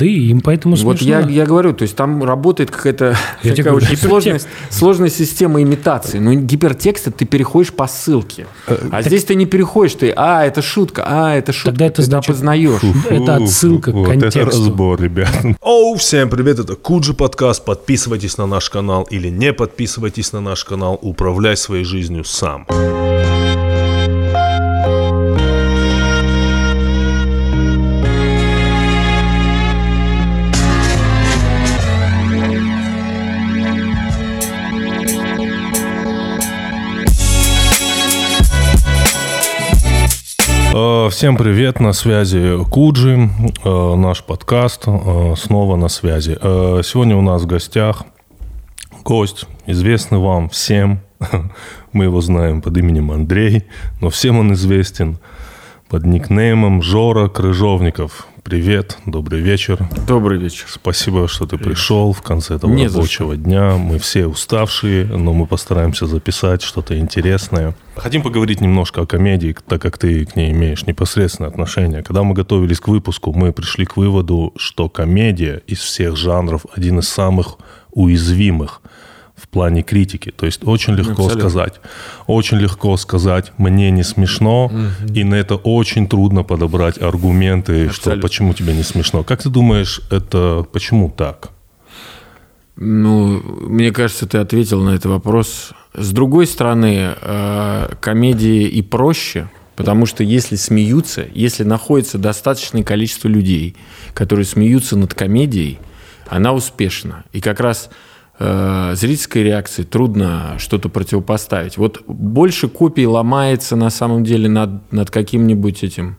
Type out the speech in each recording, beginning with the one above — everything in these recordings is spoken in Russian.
воды, и им поэтому смешно. Вот я, я говорю, то есть там работает какая-то такая очень сложная, сложная система имитации. Но гипертекст ты переходишь по ссылке. А так... здесь ты не переходишь, ты, а, это шутка, а, это шутка. Тогда это ты значит, познаешь. Это отсылка вот к контексту. это разбор, ребят. Оу, всем привет, это Куджи подкаст. Подписывайтесь на наш канал или не подписывайтесь на наш канал. Управляй своей жизнью сам. Э, всем привет, на связи Куджи, э, наш подкаст э, снова на связи. Сегодня у нас в гостях гость, известный вам всем, мы его знаем под именем Андрей, но всем он известен под никнеймом Жора Крыжовников. Привет, добрый вечер. Добрый вечер. Спасибо, что ты Привет. пришел в конце этого Не рабочего дня. Мы все уставшие, но мы постараемся записать что-то интересное. Хотим поговорить немножко о комедии, так как ты к ней имеешь непосредственное отношение. Когда мы готовились к выпуску, мы пришли к выводу, что комедия из всех жанров один из самых уязвимых – плане критики. То есть очень легко Абсолютно. сказать. Очень легко сказать, мне не смешно, угу. и на это очень трудно подобрать аргументы, Абсолютно. что почему тебе не смешно. Как ты думаешь, это почему так? Ну, мне кажется, ты ответил на этот вопрос. С другой стороны, э, комедии и проще, потому что если смеются, если находится достаточное количество людей, которые смеются над комедией, она успешна. И как раз э, зрительской реакции трудно что-то противопоставить. Вот больше копий ломается на самом деле над, над каким-нибудь этим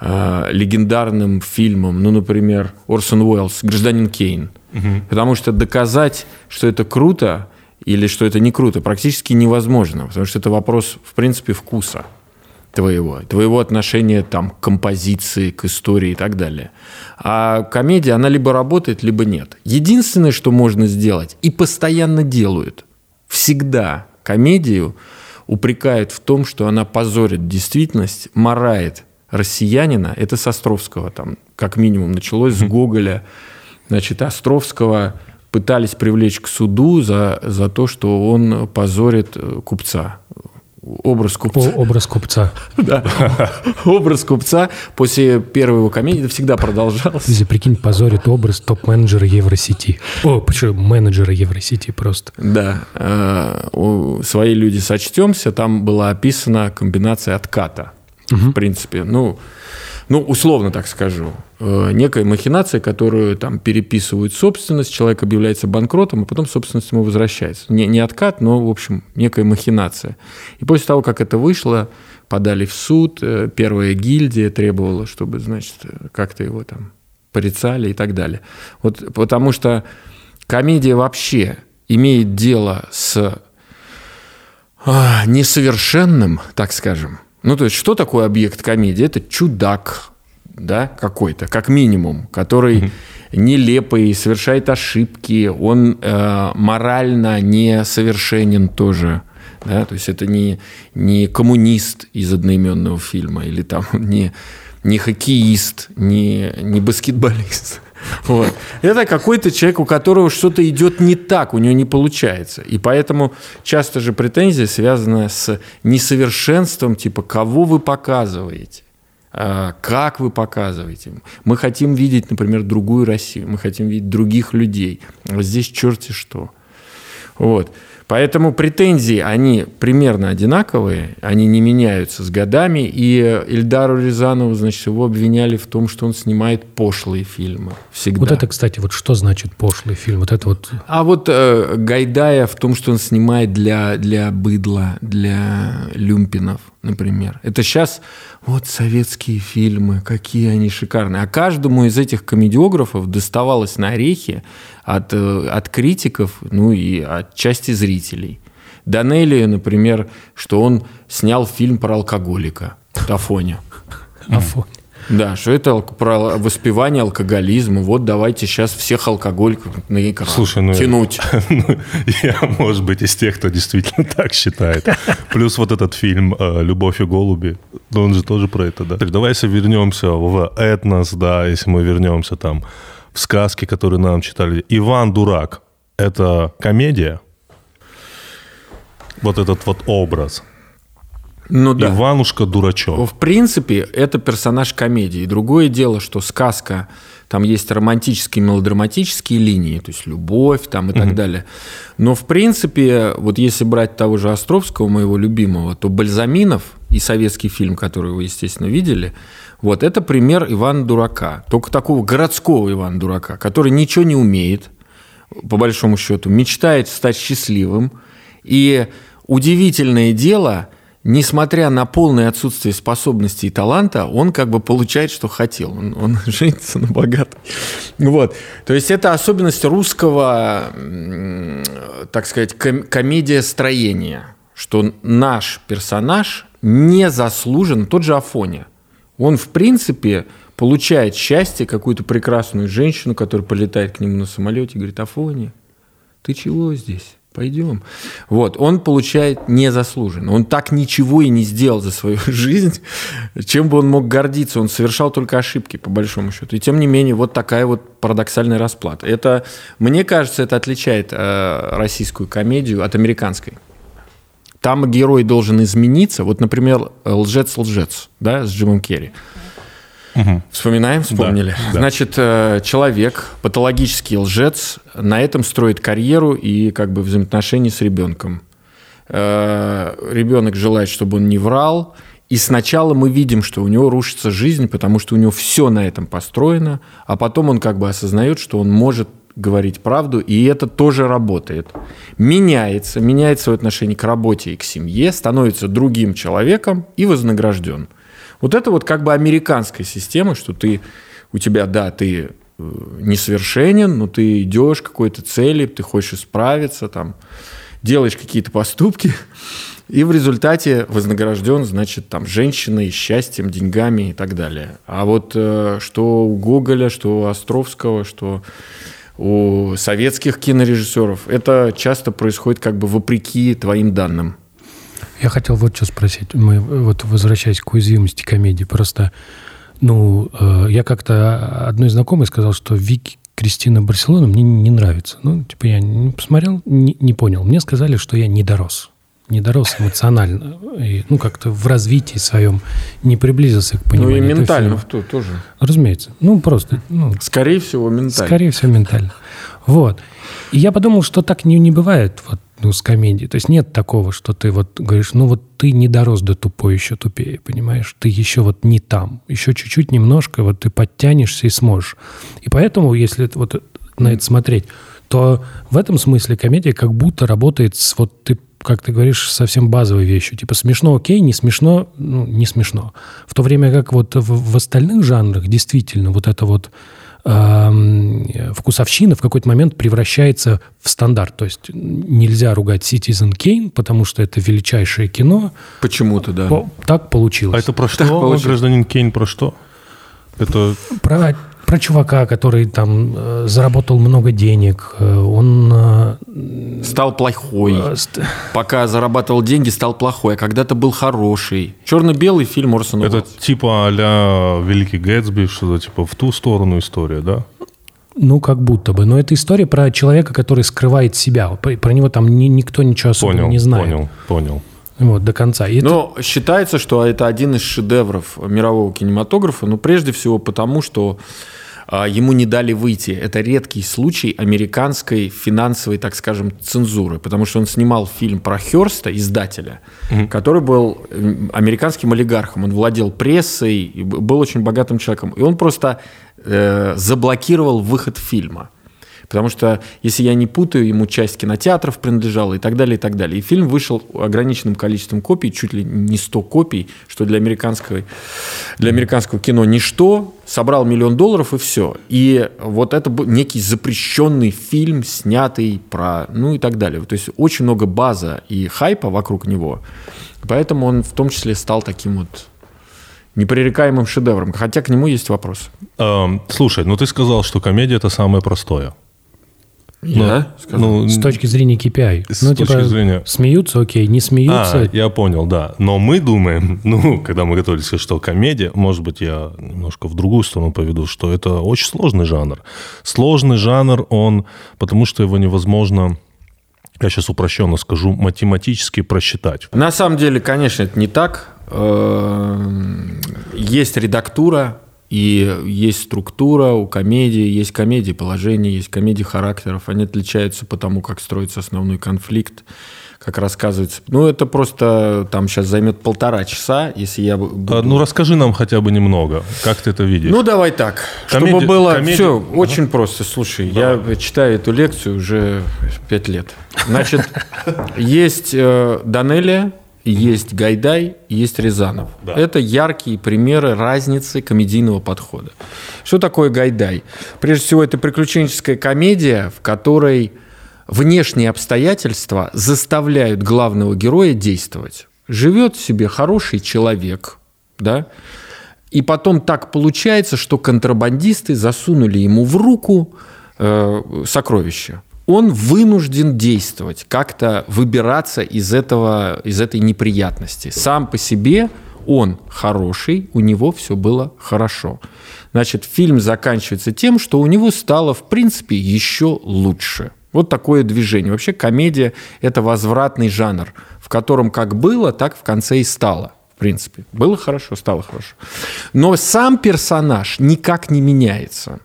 э, легендарным фильмом, ну, например, Орсон Уэллс «Гражданин Кейн». Угу. Потому что доказать, что это круто или что это не круто, практически невозможно, потому что это вопрос, в принципе, вкуса твоего, твоего отношения там, к композиции, к истории и так далее. А комедия, она либо работает, либо нет. Единственное, что можно сделать, и постоянно делают, всегда комедию упрекают в том, что она позорит действительность, морает россиянина. Это с Островского там, как минимум, началось с Гоголя. Значит, Островского пытались привлечь к суду за, за то, что он позорит э, купца образ купца. О, образ купца. Да. Образ купца после первой его комедии всегда продолжалось. Ты прикинь, позорит образ топ-менеджера Евросети. О, почему менеджера Евросети просто. Да. Э, свои люди сочтемся. Там была описана комбинация отката. В принципе. Ну, ну, условно так скажу, э, некая махинация, которую там переписывают собственность, человек объявляется банкротом, а потом собственность ему возвращается. Не, не откат, но, в общем, некая махинация. И после того, как это вышло, подали в суд, э, первая гильдия требовала, чтобы, значит, как-то его там порицали и так далее. Вот потому что комедия вообще имеет дело с а, несовершенным, так скажем, ну, то есть, что такое объект комедии? Это чудак, да, какой-то, как минимум, который mm-hmm. нелепый, совершает ошибки, он э, морально несовершенен тоже. Да? То есть это не, не коммунист из одноименного фильма, или там не, не хоккеист, не, не баскетболист. Вот. Это какой-то человек, у которого что-то идет не так, у него не получается. И поэтому часто же претензия связана с несовершенством, типа, кого вы показываете а, как вы показываете. Мы хотим видеть, например, другую Россию, мы хотим видеть других людей. Вот здесь черти что. Вот. Поэтому претензии, они примерно одинаковые, они не меняются с годами. И Ильдару Рязанову, значит, его обвиняли в том, что он снимает пошлые фильмы. Всегда. Вот это, кстати, вот что значит пошлый фильм? Вот это вот... А вот э, Гайдая в том, что он снимает для, для быдла, для люмпинов, например. Это сейчас вот советские фильмы, какие они шикарные. А каждому из этих комедиографов доставалось на орехи от, э, от критиков, ну и от части зрителей. Данелли, например, что он снял фильм про алкоголика. Афоня. Афоня. Да, что это про воспевание алкоголизма. Вот давайте сейчас всех алкоголиков на экран Слушай, ну, тянуть. Ну, я, может быть, из тех, кто действительно так считает. Плюс вот этот фильм э, «Любовь и голуби», ну, он же тоже про это, да? Давай если вернемся в этнос, да, если мы вернемся там в сказки, которые нам читали. «Иван Дурак» — это комедия? Вот этот вот образ – ну, да. Иванушка дурачок. В принципе, это персонаж комедии. Другое дело, что сказка, там есть романтические, мелодраматические линии, то есть любовь там и так далее. Но, в принципе, вот если брать того же Островского, моего любимого, то Бальзаминов и советский фильм, который вы, естественно, видели, вот это пример Ивана Дурака. Только такого городского Ивана Дурака, который ничего не умеет, по большому счету, мечтает стать счастливым. И удивительное дело – несмотря на полное отсутствие способностей и таланта, он как бы получает, что хотел. Он, он женится на богатой. Вот. То есть это особенность русского, так сказать, ком- комедия строения, что наш персонаж не заслужен, тот же Афоня. Он, в принципе, получает счастье, какую-то прекрасную женщину, которая полетает к нему на самолете и говорит, Афоня, ты чего здесь? Пойдем. Вот, он получает незаслуженно. Он так ничего и не сделал за свою жизнь, чем бы он мог гордиться. Он совершал только ошибки, по большому счету. И тем не менее, вот такая вот парадоксальная расплата. Это, мне кажется, это отличает э, российскую комедию от американской. Там герой должен измениться. Вот, например, «Лжец-лжец» да, с Джимом Керри. Угу. Вспоминаем, вспомнили. Да. Значит, э, человек, патологический лжец, на этом строит карьеру и как бы взаимоотношения с ребенком. Э, Ребенок желает, чтобы он не врал, и сначала мы видим, что у него рушится жизнь, потому что у него все на этом построено, а потом он как бы осознает, что он может говорить правду, и это тоже работает. Меняется, меняет свое отношение к работе и к семье, становится другим человеком и вознагражден. Вот это вот как бы американская система, что ты, у тебя, да, ты э, несовершенен, но ты идешь к какой-то цели, ты хочешь исправиться, там, делаешь какие-то поступки, и в результате вознагражден, значит, там, женщиной, счастьем, деньгами и так далее. А вот э, что у Гоголя, что у Островского, что у советских кинорежиссеров, это часто происходит как бы вопреки твоим данным. Я хотел вот что спросить. Мы вот возвращаясь к уязвимости комедии, просто, ну, э, я как-то одной знакомой сказал, что Вики Кристина Барселона мне не нравится. Ну, типа я не посмотрел, не, не понял. Мне сказали, что я не дорос. Не дорос эмоционально. И, ну, как-то в развитии своем не приблизился к пониманию. Ну, и ментально в тоже. Разумеется. Ну, просто... Ну, скорее всего, ментально. Скорее всего, ментально. Вот. И я подумал, что так не, не бывает. Вот ну, с комедией. То есть нет такого, что ты вот говоришь, ну вот ты не дорос до тупой, еще тупее, понимаешь? Ты еще вот не там. Еще чуть-чуть, немножко, вот ты подтянешься и сможешь. И поэтому, если вот на это смотреть, то в этом смысле комедия как будто работает с, вот ты, как ты говоришь, совсем базовой вещью. Типа смешно, окей, не смешно, ну, не смешно. В то время как вот в, в остальных жанрах действительно вот это вот вкусовщина в какой-то момент превращается в стандарт. То есть нельзя ругать Citizen Kane, потому что это величайшее кино. Почему-то, да. Так получилось. А это про что, гражданин Кейн, про что? Это... Про про чувака, который там э, заработал много денег, э, он... Э, стал плохой. Э, ст... Пока зарабатывал деньги, стал плохой, а когда-то был хороший. Черно-белый фильм Орсона Это Уэллс. типа а Великий Гэтсби, что-то типа в ту сторону история, да? Ну, как будто бы. Но это история про человека, который скрывает себя. Про, него там ни, никто ничего особенного понял, не знает. Понял, понял. Вот, до конца. И Но это... считается, что это один из шедевров мирового кинематографа, ну, прежде всего потому, что ему не дали выйти. Это редкий случай американской финансовой, так скажем, цензуры, потому что он снимал фильм про Херста, издателя, угу. который был американским олигархом. Он владел прессой, был очень богатым человеком. И он просто э, заблокировал выход фильма. Потому что, если я не путаю, ему часть кинотеатров принадлежала и так далее, и так далее. И фильм вышел ограниченным количеством копий, чуть ли не 100 копий, что для американского, для американского кино ничто. Собрал миллион долларов и все. И вот это был некий запрещенный фильм, снятый про... Ну и так далее. То есть очень много база и хайпа вокруг него. Поэтому он в том числе стал таким вот непререкаемым шедевром, хотя к нему есть вопрос. Эм, слушай, ну ты сказал, что комедия это самое простое. Я ну, ну, с точки зрения KPI. С ну, точки типа, зрения... Смеются, окей, не смеются. А, я понял, да. Но мы думаем, ну, когда мы готовились, что комедия, может быть, я немножко в другую сторону поведу, что это очень сложный жанр. Сложный жанр, он, потому что его невозможно я сейчас упрощенно скажу, математически просчитать. На самом деле, конечно, это не так. Эм, есть редактура, и есть структура у комедии, есть комедии положений, есть комедии характеров. Они отличаются по тому, как строится основной конфликт, как рассказывается. Ну, это просто там сейчас займет полтора часа, если я буду... А, ну, расскажи нам хотя бы немного, как ты это видишь. Ну, давай так, комедия, чтобы было комедия... все ага. очень просто. Слушай, давай. я читаю эту лекцию уже пять лет. Значит, есть э, Данелия, есть Гайдай, есть Рязанов. Да. Это яркие примеры разницы комедийного подхода. Что такое Гайдай? Прежде всего, это приключенческая комедия, в которой внешние обстоятельства заставляют главного героя действовать. Живет себе хороший человек, да, и потом так получается, что контрабандисты засунули ему в руку э, сокровища он вынужден действовать, как-то выбираться из, этого, из этой неприятности. Сам по себе он хороший, у него все было хорошо. Значит, фильм заканчивается тем, что у него стало, в принципе, еще лучше. Вот такое движение. Вообще комедия – это возвратный жанр, в котором как было, так в конце и стало. В принципе, было хорошо, стало хорошо. Но сам персонаж никак не меняется.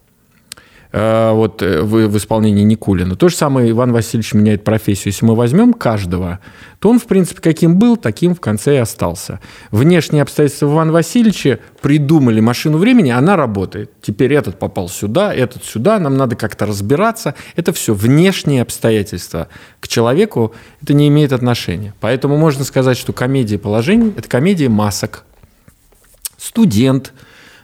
Э, вот э, в, в исполнении Никулина. То же самое Иван Васильевич меняет профессию. Если мы возьмем каждого, то он, в принципе, каким был, таким в конце и остался. Внешние обстоятельства Ивана Васильевича придумали машину времени, она работает. Теперь этот попал сюда, этот сюда, нам надо как-то разбираться. Это все внешние обстоятельства. К человеку это не имеет отношения. Поэтому можно сказать, что комедия положений – это комедия масок. Студент,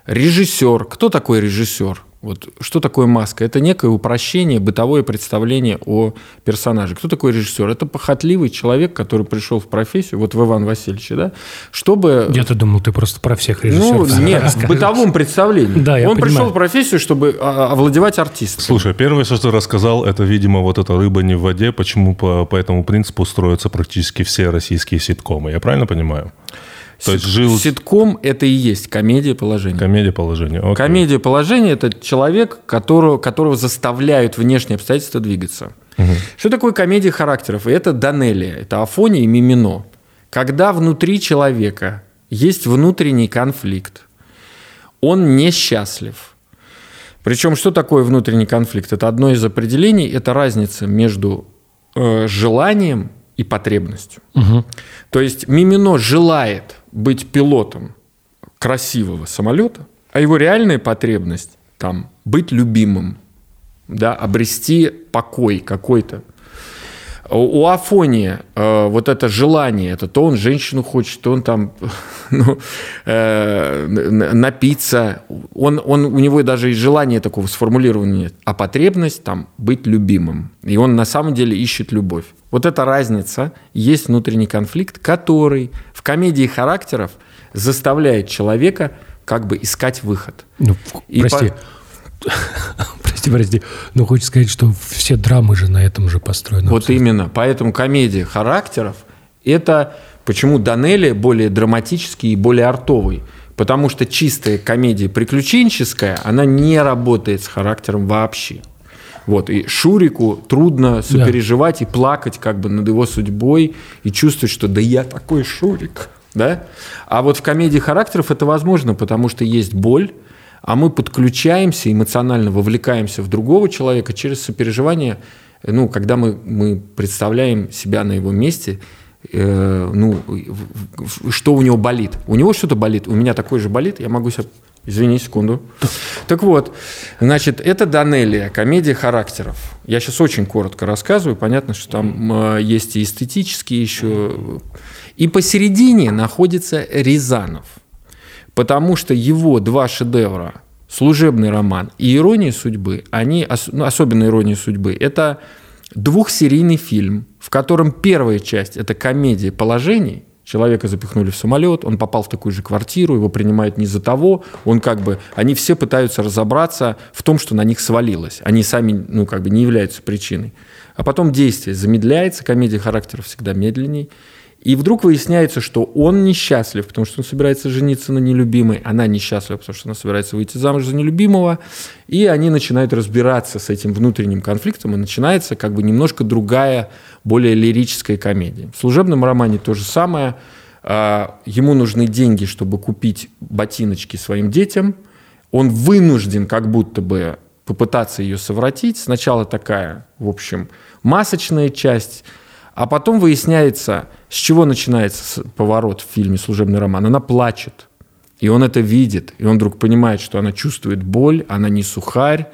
режиссер. Кто такой режиссер? Вот что такое маска? Это некое упрощение, бытовое представление о персонаже. Кто такой режиссер? Это похотливый человек, который пришел в профессию, вот в Иван Васильевиче, да, чтобы... Я-то думал, ты просто про всех режиссеров. Ну, нет, в бытовом представлении. Да, я Он понимаю. пришел в профессию, чтобы а, овладевать артистом. Слушай, первое, что ты рассказал, это, видимо, вот эта рыба не в воде, почему по, по этому принципу строятся практически все российские ситкомы. Я правильно понимаю? То есть жил... Ситком – это и есть комедия положения. Комедия положения. Окей. Комедия положения – это человек, которого, которого заставляют внешние обстоятельства двигаться. Угу. Что такое комедия характеров? И это Данелия, это Афония и Мимино. Когда внутри человека есть внутренний конфликт, он несчастлив. Причем что такое внутренний конфликт? Это одно из определений, это разница между э, желанием и потребностью. Угу. То есть Мимино желает быть пилотом красивого самолета, а его реальная потребность там быть любимым, да, обрести покой какой-то. У Афония э, вот это желание, это то он женщину хочет, то он там ну, э, напиться. Он, он, у него даже и желания такого сформулирования. А потребность там быть любимым. И он на самом деле ищет любовь. Вот эта разница, есть внутренний конфликт, который в комедии характеров заставляет человека как бы искать выход. Ну, И прости, по... прости, прости, но хочешь сказать, что все драмы же на этом же построены. Вот абсолютно. именно, поэтому комедия характеров – это почему Данелли более драматический и более артовый. Потому что чистая комедия приключенческая, она не работает с характером вообще. Вот, и Шурику трудно сопереживать да. и плакать как бы над его судьбой и чувствовать, что да я такой Шурик, да? А вот в комедии характеров это возможно, потому что есть боль, а мы подключаемся, эмоционально вовлекаемся в другого человека через сопереживание, ну, когда мы, мы представляем себя на его месте, э, ну, что у него болит. У него что-то болит, у меня такое же болит, я могу себя Извини, секунду. Так вот, значит, это Данелия, комедия характеров. Я сейчас очень коротко рассказываю. Понятно, что там э, есть и эстетические еще. И посередине находится Рязанов. Потому что его два шедевра «Служебный роман» и «Ирония судьбы», они, ну, особенно «Ирония судьбы», это двухсерийный фильм, в котором первая часть – это комедия положений, Человека запихнули в самолет, он попал в такую же квартиру, его принимают не за того, он как бы, они все пытаются разобраться в том, что на них свалилось. Они сами, ну, как бы не являются причиной. А потом действие замедляется, комедия характера всегда медленней. И вдруг выясняется, что он несчастлив, потому что он собирается жениться на нелюбимой, она несчастлива, потому что она собирается выйти замуж за нелюбимого, и они начинают разбираться с этим внутренним конфликтом, и начинается как бы немножко другая, более лирическая комедия. В служебном романе то же самое. А, ему нужны деньги, чтобы купить ботиночки своим детям. Он вынужден как будто бы попытаться ее совратить. Сначала такая, в общем, масочная часть – а потом выясняется, с чего начинается поворот в фильме «Служебный роман». Она плачет. И он это видит. И он вдруг понимает, что она чувствует боль, она не сухарь.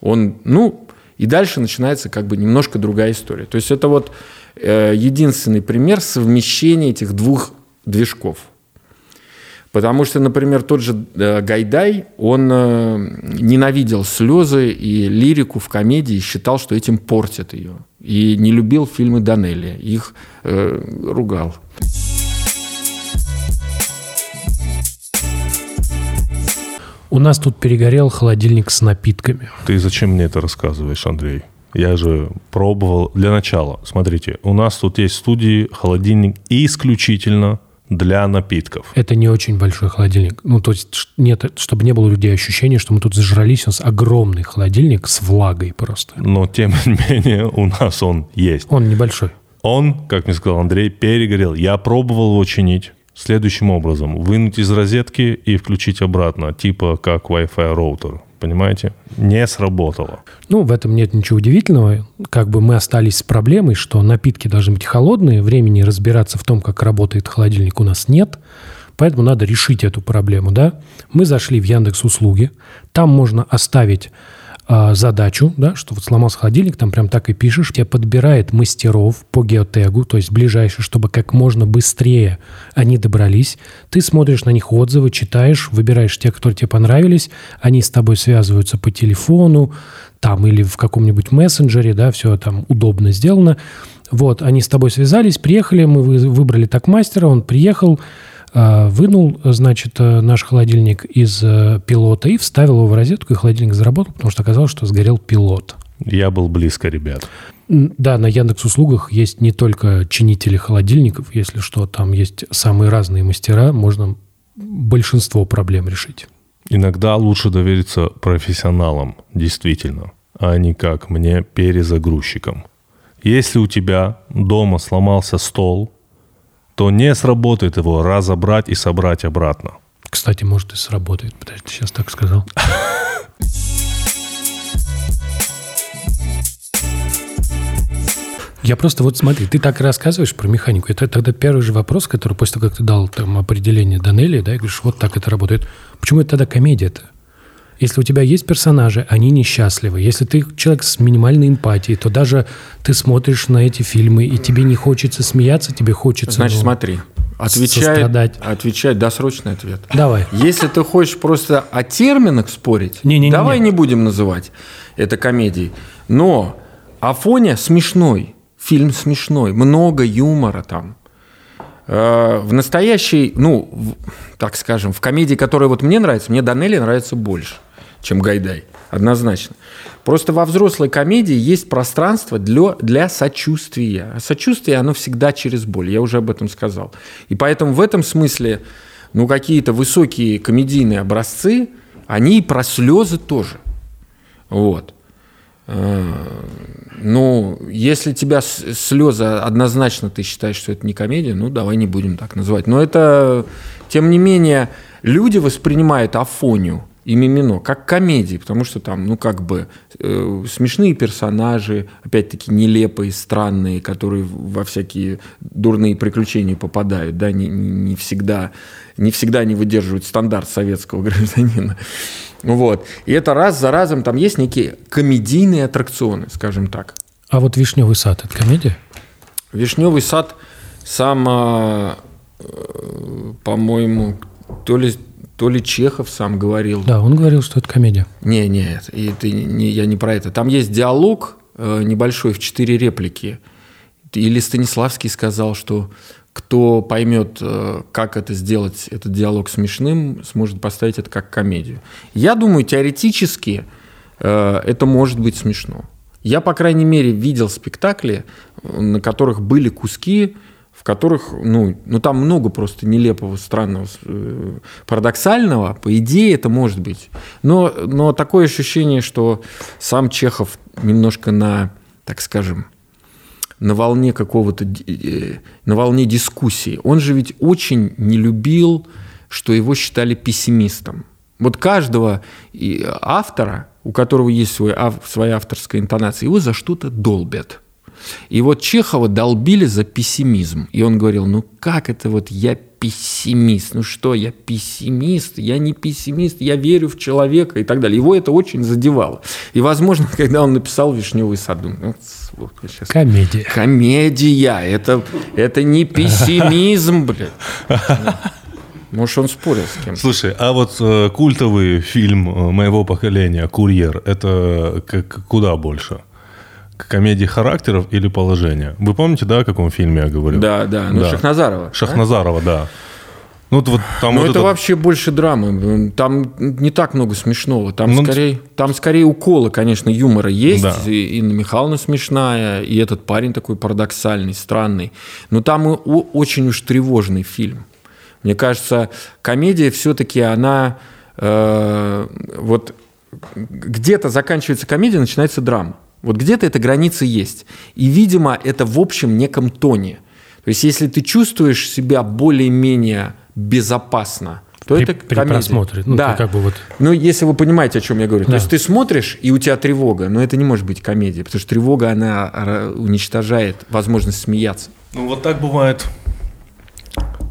Он, ну, и дальше начинается как бы немножко другая история. То есть это вот э, единственный пример совмещения этих двух движков – Потому что, например, тот же э, Гайдай, он э, ненавидел слезы и лирику в комедии, считал, что этим портят ее. И не любил фильмы Данелли, их э, ругал. У нас тут перегорел холодильник с напитками. Ты зачем мне это рассказываешь, Андрей? Я же пробовал для начала. Смотрите, у нас тут есть в студии холодильник исключительно для напитков. Это не очень большой холодильник. Ну, то есть, нет, чтобы не было у людей ощущения, что мы тут зажрались. У нас огромный холодильник с влагой просто. Но, тем не менее, у нас он есть. Он небольшой. Он, как мне сказал Андрей, перегорел. Я пробовал его чинить следующим образом. Вынуть из розетки и включить обратно, типа как Wi-Fi роутер понимаете? Не сработало. Ну, в этом нет ничего удивительного. Как бы мы остались с проблемой, что напитки должны быть холодные, времени разбираться в том, как работает холодильник, у нас нет. Поэтому надо решить эту проблему, да? Мы зашли в Яндекс услуги, там можно оставить э, задачу, да, что вот сломался холодильник, там прям так и пишешь, тебе подбирает мастеров по геотегу, то есть ближайшие, чтобы как можно быстрее они добрались. Ты смотришь на них отзывы, читаешь, выбираешь те, которые тебе понравились, они с тобой связываются по телефону, там или в каком-нибудь мессенджере, да, все там удобно сделано. Вот, они с тобой связались, приехали, мы выбрали так мастера, он приехал, а, вынул, значит, э, наш холодильник из э, пилота и вставил его в розетку, и холодильник заработал, потому что оказалось, что сгорел пилот. Я был близко, ребят. Да, на Яндекс услугах есть не только чинители холодильников, если что, там есть самые разные мастера, можно большинство проблем решить. Иногда лучше довериться профессионалам, действительно, а не как мне, перезагрузчикам. Если у тебя дома сломался стол, то не сработает его разобрать и собрать обратно. Кстати, может и сработает. Подожди, ты сейчас так сказал. Я просто вот смотри, ты так рассказываешь про механику. Это тогда первый же вопрос, который после того, как ты дал там определение Данелли, да, и говоришь, вот так это работает. Почему это тогда комедия-то? Если у тебя есть персонажи, они несчастливы. Если ты человек с минимальной эмпатией, то даже ты смотришь на эти фильмы, и тебе не хочется смеяться, тебе хочется... Значит, ну, смотри, отвечает, отвечает досрочный ответ. Давай. Если ты хочешь просто о терминах спорить, не, не, давай не, не. не будем называть это комедией. Но Афоня смешной, фильм смешной, много юмора там. Э, в настоящей, ну, так скажем, в комедии, которая вот мне нравится, мне Данелли нравится больше чем Гайдай. Однозначно. Просто во взрослой комедии есть пространство для, для сочувствия. А сочувствие, оно всегда через боль. Я уже об этом сказал. И поэтому в этом смысле, ну, какие-то высокие комедийные образцы, они и про слезы тоже. Вот. Э, ну, если тебя слезы однозначно ты считаешь, что это не комедия, ну, давай не будем так называть. Но это, тем не менее, люди воспринимают Афонию и Мимино как комедии, потому что там, ну, как бы э, смешные персонажи, опять-таки нелепые, странные, которые во всякие дурные приключения попадают, да, не, не, всегда, не всегда они выдерживают стандарт советского гражданина. Вот. И это раз за разом там есть некие комедийные аттракционы, скажем так. А вот «Вишневый сад» – это комедия? «Вишневый сад» сам, э, по-моему, то ли то ли Чехов сам говорил. Да, он говорил, что это комедия. Не, нет, и ты, не, я не про это. Там есть диалог э, небольшой в четыре реплики. Или Станиславский сказал, что кто поймет, э, как это сделать, этот диалог смешным, сможет поставить это как комедию. Я думаю, теоретически э, это может быть смешно. Я, по крайней мере, видел спектакли, на которых были куски, в которых, ну, ну там много просто нелепого, странного, э, парадоксального. По идее, это может быть. Но, но такое ощущение, что сам Чехов немножко на, так скажем, на волне какого-то, э, на волне дискуссии. Он же ведь очень не любил, что его считали пессимистом. Вот каждого автора, у которого есть свой, своя авторская интонация, его за что-то долбят – и вот Чехова долбили за пессимизм. И он говорил, ну как это вот я пессимист? Ну что, я пессимист? Я не пессимист, я верю в человека и так далее. Его это очень задевало. И, возможно, когда он написал «Вишневый сад», ну, вот, сейчас... Комедия. Комедия. Это, это не пессимизм, блядь. Может, он спорил с кем-то. Слушай, а вот э, культовый фильм э, моего поколения «Курьер» — это как, куда больше? Комедии характеров или положения. Вы помните, да, о каком фильме я говорю? Да, да, ну да. Шахназарова. Шахназарова, да. да. Ну, вот, там Но вот это, это вообще больше драмы. Там не так много смешного. Там, ну, скорее, там скорее уколы, конечно, юмора есть. Да. И Инна Михайловна смешная, и этот парень такой парадоксальный, странный. Но там и очень уж тревожный фильм. Мне кажется, комедия все-таки она э, вот где-то заканчивается комедия, начинается драма. Вот где-то эта граница есть. И, видимо, это в общем неком тоне. То есть, если ты чувствуешь себя более-менее безопасно, то при, это комедия. При просмотре. Ну, да. Как бы вот... Ну, если вы понимаете, о чем я говорю. Да. То есть, ты смотришь, и у тебя тревога, но это не может быть комедия, потому что тревога, она уничтожает возможность смеяться. Ну, вот так бывает.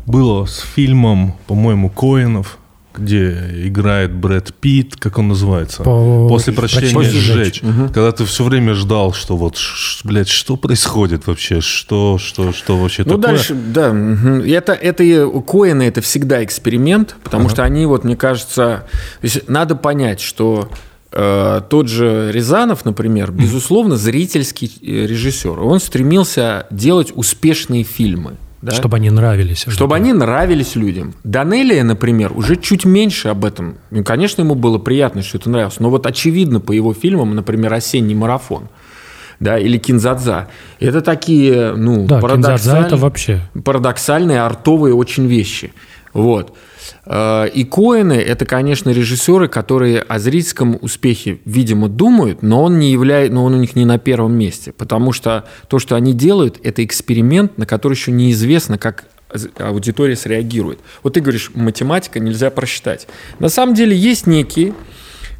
Было с фильмом, по-моему, Коинов – где играет Брэд Питт, как он называется? По... После прочтения После сжечь. Угу. Когда ты все время ждал, что вот, блядь, что происходит вообще? Что, что, что вообще ну, такое? дальше, да. Это, это Коины, это всегда эксперимент, потому ага. что они, вот, мне кажется, надо понять, что э, тот же Рязанов, например, безусловно, зрительский э, режиссер. Он стремился делать успешные фильмы. Да? Чтобы они нравились. Чтобы они нравились людям. Данелия, например, уже чуть меньше об этом. Ну, конечно, ему было приятно, что это нравилось. Но вот очевидно по его фильмам, например, «Осенний марафон», да, или Кинзадза. Это такие, ну, да, парадоксаль... это вообще... парадоксальные, артовые очень вещи. Вот. Э, и Коэны – это, конечно, режиссеры, которые о зрительском успехе, видимо, думают, но он, не являет, но он у них не на первом месте, потому что то, что они делают, это эксперимент, на который еще неизвестно, как аудитория среагирует. Вот ты говоришь, математика нельзя просчитать. На самом деле есть некие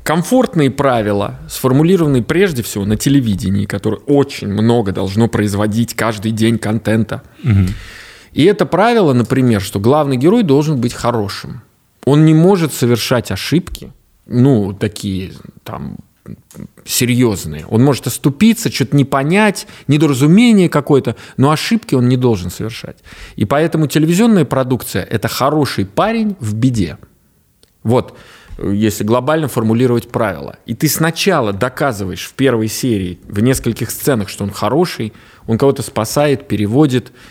комфортные правила, сформулированные прежде всего на телевидении, которые очень много должно производить каждый день контента. Угу. И это правило, например, что главный герой должен быть хорошим. Он не может совершать ошибки, ну, такие там серьезные. Он может оступиться, что-то не понять, недоразумение какое-то, но ошибки он не должен совершать. И поэтому телевизионная продукция – это хороший парень в беде. Вот, если глобально формулировать правила. И ты сначала доказываешь в первой серии, в нескольких сценах, что он хороший, он кого-то спасает, переводит –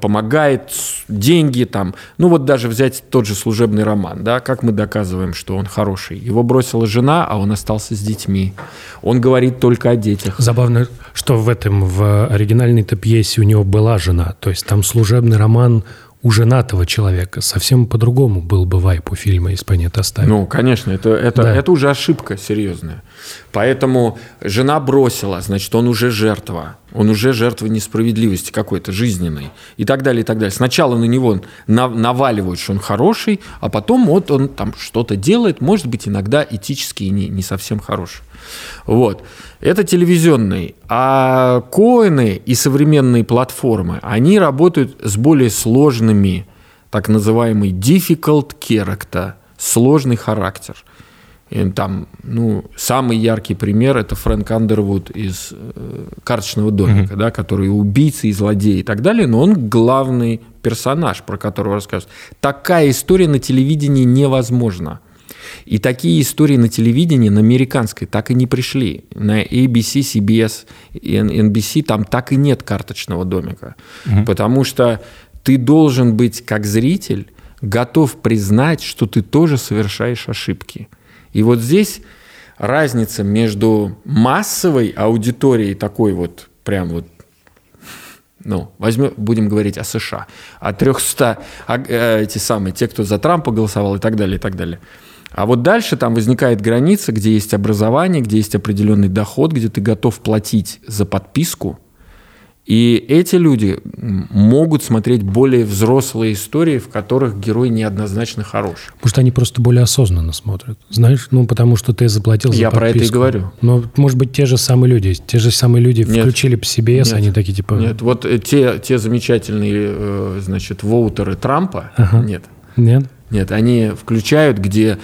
помогает, деньги там. Ну вот даже взять тот же служебный роман, да, как мы доказываем, что он хороший. Его бросила жена, а он остался с детьми. Он говорит только о детях. Забавно, что в этом, в оригинальной-то пьесе у него была жена. То есть там служебный роман у женатого человека совсем по-другому был бы вайп у фильма «Если бы оставили». Ну, конечно, это, это, да. это уже ошибка серьезная. Поэтому жена бросила, значит, он уже жертва. Он уже жертва несправедливости какой-то жизненной. И так далее, и так далее. Сначала на него наваливают, что он хороший, а потом вот он там что-то делает, может быть, иногда этически и не, не совсем хороший. Вот. Это телевизионный. А коины и современные платформы, они работают с более сложными, так называемый difficult character, сложный характер. И там, ну, самый яркий пример это Фрэнк Андервуд из э, карточного домика, mm-hmm. да, который убийца и злодей и так далее, но он главный персонаж, про которого рассказывают. Такая история на телевидении невозможна. И такие истории на телевидении, на американской, так и не пришли. На ABC, CBS, NBC там так и нет карточного домика. Угу. Потому что ты должен быть как зритель готов признать, что ты тоже совершаешь ошибки. И вот здесь разница между массовой аудиторией такой вот прям вот ну, возьмем, будем говорить о США, о 300, о, э, эти самые, те, кто за Трампа голосовал и так далее, и так далее. А вот дальше там возникает граница, где есть образование, где есть определенный доход, где ты готов платить за подписку, и эти люди могут смотреть более взрослые истории, в которых герой неоднозначно хорош. Может, они просто более осознанно смотрят. Знаешь, ну, потому что ты заплатил за Я подписку. про это и говорю. Но, может быть, те же самые люди, те же самые люди нет, включили CBS, нет, они такие, типа... Нет, вот э, те, те замечательные, э, значит, воутеры Трампа, ага. нет. Нет? Нет, они включают, где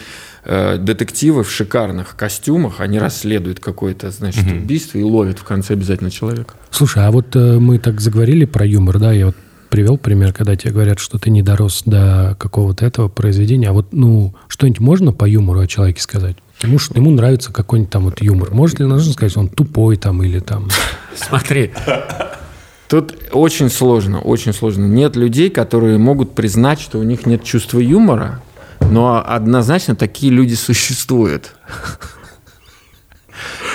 Э, детективы в шикарных костюмах, они расследуют какое-то, значит, угу. убийство и ловят в конце обязательно человека. Слушай, а вот э, мы так заговорили про юмор, да, я вот привел пример, когда тебе говорят, что ты не дорос до какого-то этого произведения, а вот, ну, что-нибудь можно по юмору о человеке сказать? Ему, ему нравится какой-нибудь там вот юмор. Может ли нужно сказать, он тупой там или там... Смотри, Тут очень сложно, очень сложно. Нет людей, которые могут признать, что у них нет чувства юмора, но однозначно такие люди существуют.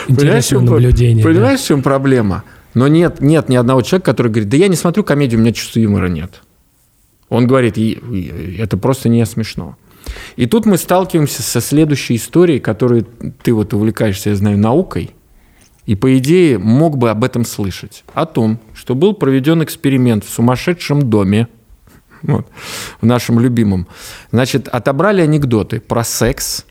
Интересное наблюдение. Понимаешь, да. в чем проблема? Но нет, нет ни одного человека, который говорит, да я не смотрю комедию, у меня чувства юмора нет. Он говорит, это просто не смешно. И тут мы сталкиваемся со следующей историей, которой ты вот увлекаешься, я знаю, наукой, и, по идее, мог бы об этом слышать. О том, что был проведен эксперимент в сумасшедшем доме вот, в нашем любимом. Значит, отобрали анекдоты про секс,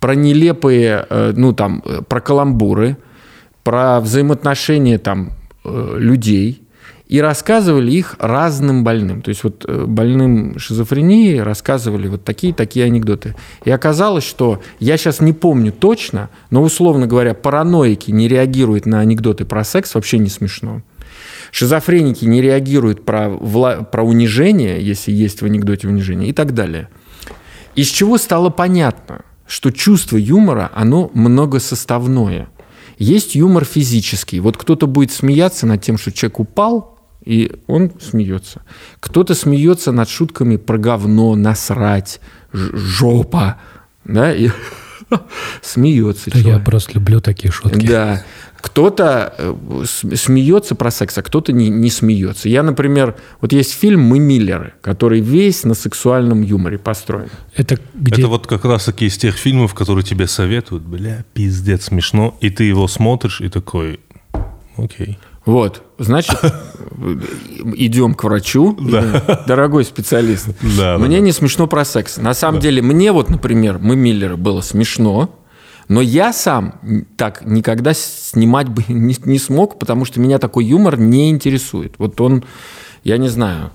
про нелепые, э, ну там, э, про каламбуры, про взаимоотношения там э, людей и рассказывали их разным больным. То есть вот больным шизофренией рассказывали вот такие-такие анекдоты. И оказалось, что я сейчас не помню точно, но условно говоря, параноики не реагируют на анекдоты про секс, вообще не смешно. Шизофреники не реагируют про, вла... про унижение, если есть в анекдоте унижение, и так далее. Из чего стало понятно, что чувство юмора, оно многосоставное. Есть юмор физический. Вот кто-то будет смеяться над тем, что человек упал, и он смеется. Кто-то смеется над шутками про говно, насрать, жопа, да, и смеется. Да я просто люблю такие шутки. Да. Кто-то э, смеется про секс, а кто-то не, не смеется. Я, например, вот есть фильм «Мы Миллеры», который весь на сексуальном юморе построен. Это, где... Это вот как раз-таки из тех фильмов, которые тебе советуют, бля, пиздец, смешно, и ты его смотришь и такой, окей. Вот, значит, идем к врачу, да. дорогой специалист. Да, мне да, не смешно про секс. На самом да. деле, мне вот, например, мы Миллеры было смешно, но я сам так никогда снимать бы не, не смог, потому что меня такой юмор не интересует. Вот он, я не знаю,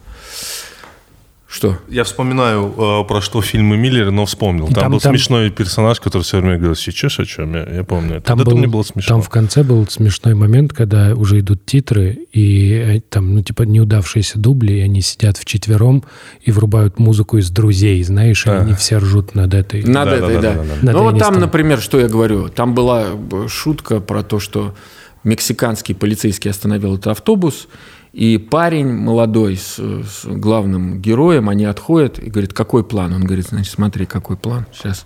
что? Я вспоминаю, э, про что фильмы Миллера, но вспомнил. Там, там был там... смешной персонаж, который все время говорил, сейчас о чем? Я, я помню. Там, был, это мне было смешно. Там в конце был смешной момент, когда уже идут титры, и э, там, ну, типа, неудавшиеся дубли, и они сидят вчетвером и врубают музыку из «Друзей», знаешь, и а. они все ржут над этой. Над да, этой, да. да, да. да, да. Ну, вот там, например, что я говорю, там была шутка про то, что мексиканский полицейский остановил этот автобус, и парень молодой с, с главным героем, они отходят и говорят, какой план? Он говорит, значит, смотри, какой план. Сейчас,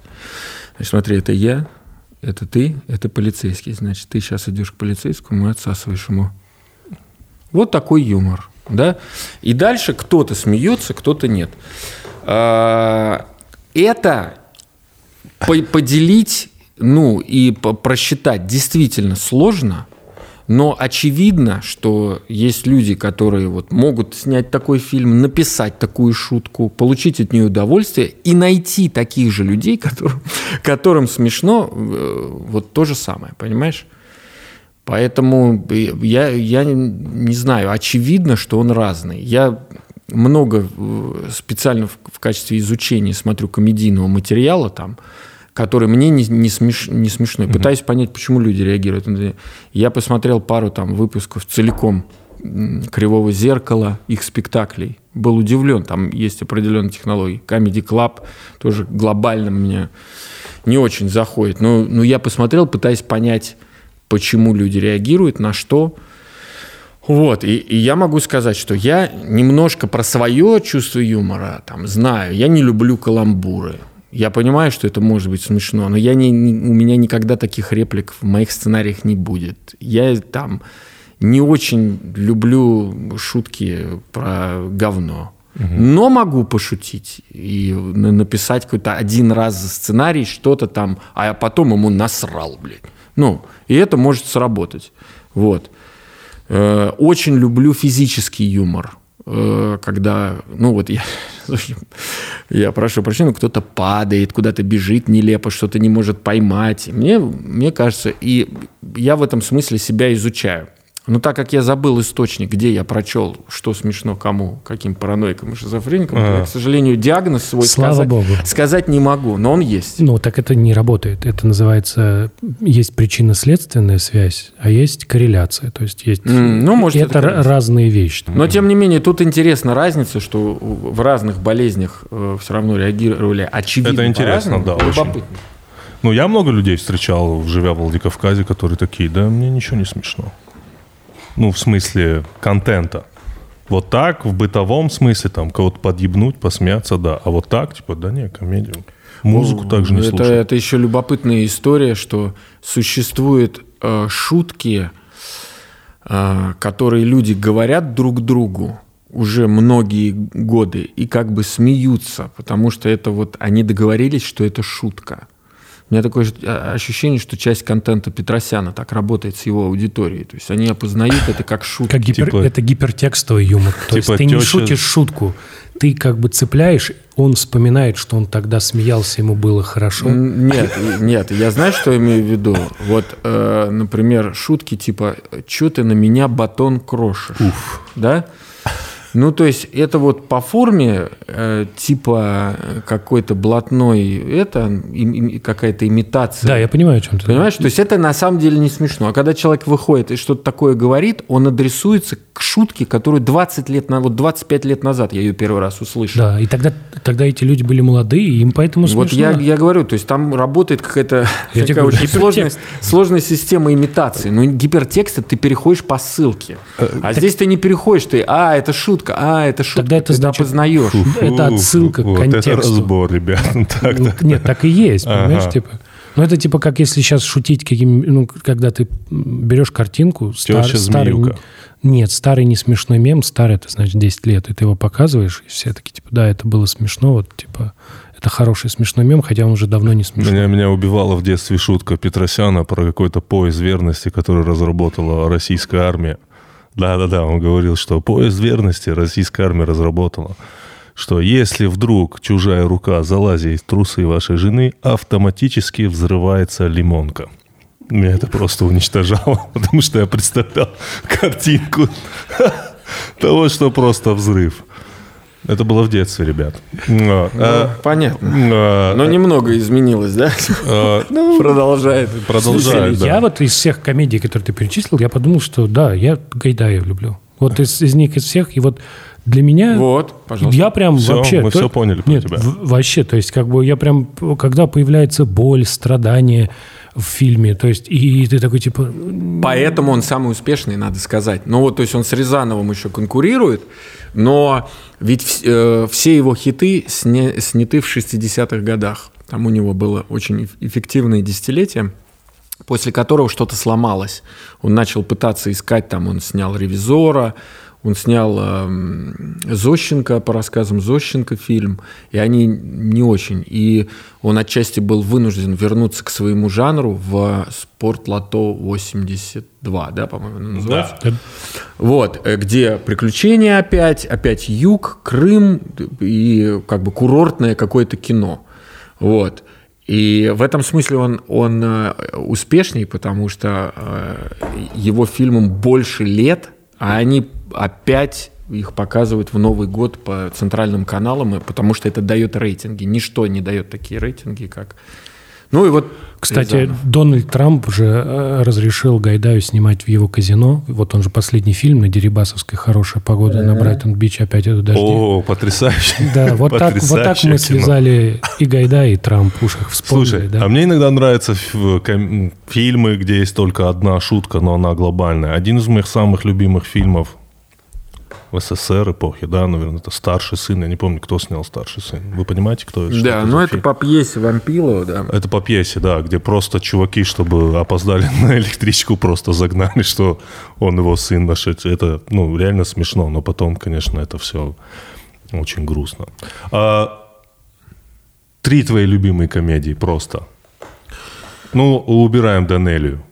значит, смотри, это я, это ты, это полицейский. Значит, ты сейчас идешь к полицейскому и отсасываешь ему. Вот такой юмор. Да? И дальше кто-то смеется, кто-то нет. А, это поделить ну, и просчитать действительно сложно – но очевидно, что есть люди, которые вот могут снять такой фильм, написать такую шутку, получить от нее удовольствие и найти таких же людей, которым, которым смешно э, вот то же самое, понимаешь? Поэтому я, я не знаю, очевидно, что он разный. Я много э, специально в, в качестве изучения смотрю комедийного материала там, который мне не, не, смеш, не смешной. Mm-hmm. Пытаюсь понять, почему люди реагируют. Я посмотрел пару там выпусков целиком «Кривого зеркала», их спектаклей. Был удивлен, там есть определенные технологии. Comedy Club тоже глобально мне не очень заходит. Но, но я посмотрел, пытаясь понять, почему люди реагируют, на что. Вот, и, и я могу сказать, что я немножко про свое чувство юмора там знаю. Я не люблю каламбуры. Я понимаю, что это может быть смешно, но я не, не, у меня никогда таких реплик в моих сценариях не будет. Я там не очень люблю шутки про говно. Угу. Но могу пошутить и написать какой-то один раз за сценарий, что-то там, а потом ему насрал, блядь. Ну, и это может сработать. Вот. Э, очень люблю физический юмор. Э, когда, ну вот я, я прошу прощения, кто-то падает, куда-то бежит нелепо, что-то не может поймать. Мне, мне кажется, и я в этом смысле себя изучаю. Но так как я забыл источник, где я прочел, что смешно кому, каким параноикам и шизофреникам, а. я, к сожалению, диагноз свой Слава сказать, Богу. сказать не могу, но он есть. Ну, так это не работает. Это называется, есть причинно-следственная связь, а есть корреляция. То есть есть... Mm, ну, может, это, это разные вещи. Но, тем не менее, тут интересна разница, что в разных болезнях э, все равно реагировали очевидно Это интересно, да, очень. Ну, я много людей встречал, живя в Владикавказе, которые такие, да, мне ничего не смешно. Ну, в смысле контента. Вот так, в бытовом смысле, там, кого-то подъебнуть, посмеяться, да. А вот так, типа, да не, комедию. Музыку ну, также не это, слушать. Это еще любопытная история, что существуют э, шутки, э, которые люди говорят друг другу уже многие годы и как бы смеются, потому что это вот они договорились, что это шутка. У меня такое а, ощущение, что часть контента Петросяна так работает с его аудиторией. То есть они опознают это как шутку. Как гипер, типа, это гипертекстовый юмор. То типа есть ты теща... не шутишь шутку, ты как бы цепляешь, он вспоминает, что он тогда смеялся, ему было хорошо. Нет, нет, я знаю, что имею в виду. Вот, э, например, шутки типа «Чё ты на меня батон крошишь?» Уф. Да? Ну, то есть это вот по форме э, типа какой-то блатной, это и, и, какая-то имитация. Да, я понимаю, о чем ты. Понимаешь? То есть это на самом деле не смешно. А когда человек выходит и что-то такое говорит, он адресуется к шутке, которую 20 лет, на, вот 25 лет назад я ее первый раз услышал. Да, и тогда, тогда эти люди были молодые, и им поэтому смешно. Вот я, я говорю, то есть там работает какая-то такая очень сложная, сложная система имитации. Но гипертекста ты переходишь по ссылке. Э, а так... здесь ты не переходишь, ты, а, это шутка шутка, а, это шутка, Тогда это значит, познаешь. Это отсылка к контексту. это разбор, ребят. Так, ну, Нет, так и есть, понимаешь, типа. Ну, это типа как если сейчас шутить, каким, ну, когда ты берешь картинку, стар, старый... Нет, старый не смешной мем, старый, это значит 10 лет, и ты его показываешь, и все такие, типа, да, это было смешно, вот, типа, это хороший смешной мем, хотя он уже давно не смешной. Меня, меня убивала в детстве шутка Петросяна про какой-то пояс верности, который разработала российская армия. Да-да-да, он говорил, что поезд верности российская армия разработала, что если вдруг чужая рука залазит в трусы вашей жены, автоматически взрывается лимонка. Меня это просто уничтожало, потому что я представлял картинку того, что просто взрыв. Это было в детстве, ребят. Ну, а, понятно. А, Но немного изменилось, да? А, ну, продолжает. Продолжает, да. Я вот из всех комедий, которые ты перечислил, я подумал, что да, я Гайдая люблю. Вот из, из них, из всех, и вот для меня... Вот, пожалуйста. Я прям все, вообще... Мы то, все поняли про нет, тебя. В, вообще, то есть как бы я прям... Когда появляется боль, страдание в фильме, то есть и, и ты такой типа... Поэтому он самый успешный, надо сказать. Ну вот, то есть он с Рязановым еще конкурирует, но ведь э, все его хиты сня, сняты в 60-х годах. Там у него было очень эффективное десятилетие после которого что-то сломалось. Он начал пытаться искать, там он снял «Ревизора», он снял э, Зощенко, по рассказам Зощенко фильм, и они не очень. И он отчасти был вынужден вернуться к своему жанру в «Спорт Лото 82», да, по-моему, называется? Да. Вот, э, где приключения опять, опять юг, Крым и как бы курортное какое-то кино. Вот. И в этом смысле он, он э, успешней, потому что э, его фильмам больше лет, а они опять их показывают в Новый год по центральным каналам, потому что это дает рейтинги. Ничто не дает такие рейтинги, как Ну и вот кстати, Рязанов. Дональд Трамп же э, разрешил Гайдаю снимать в его казино. Вот он же последний фильм на Дерибасовской «Хорошая погода» на Брайтон-Бич опять это дожди. О, потрясающе. Да, вот так, вот так мы связали и Гайдай, и Трамп. Уж их вспомнили. Слушай, да. а мне иногда нравятся фильмы, где есть только одна шутка, но она глобальная. Один из моих самых любимых фильмов в СССР эпохи, да, наверное, это старший сын. Я не помню, кто снял старший сын. Вы понимаете, кто это? Да, ну это фильм? по пьесе Вампилова, да. Это по пьесе, да, где просто чуваки, чтобы опоздали на электричку, просто загнали, что он его сын нашел. Это, ну, реально смешно, но потом, конечно, это все очень грустно. А, три твои любимые комедии просто. Ну, убираем Данелию.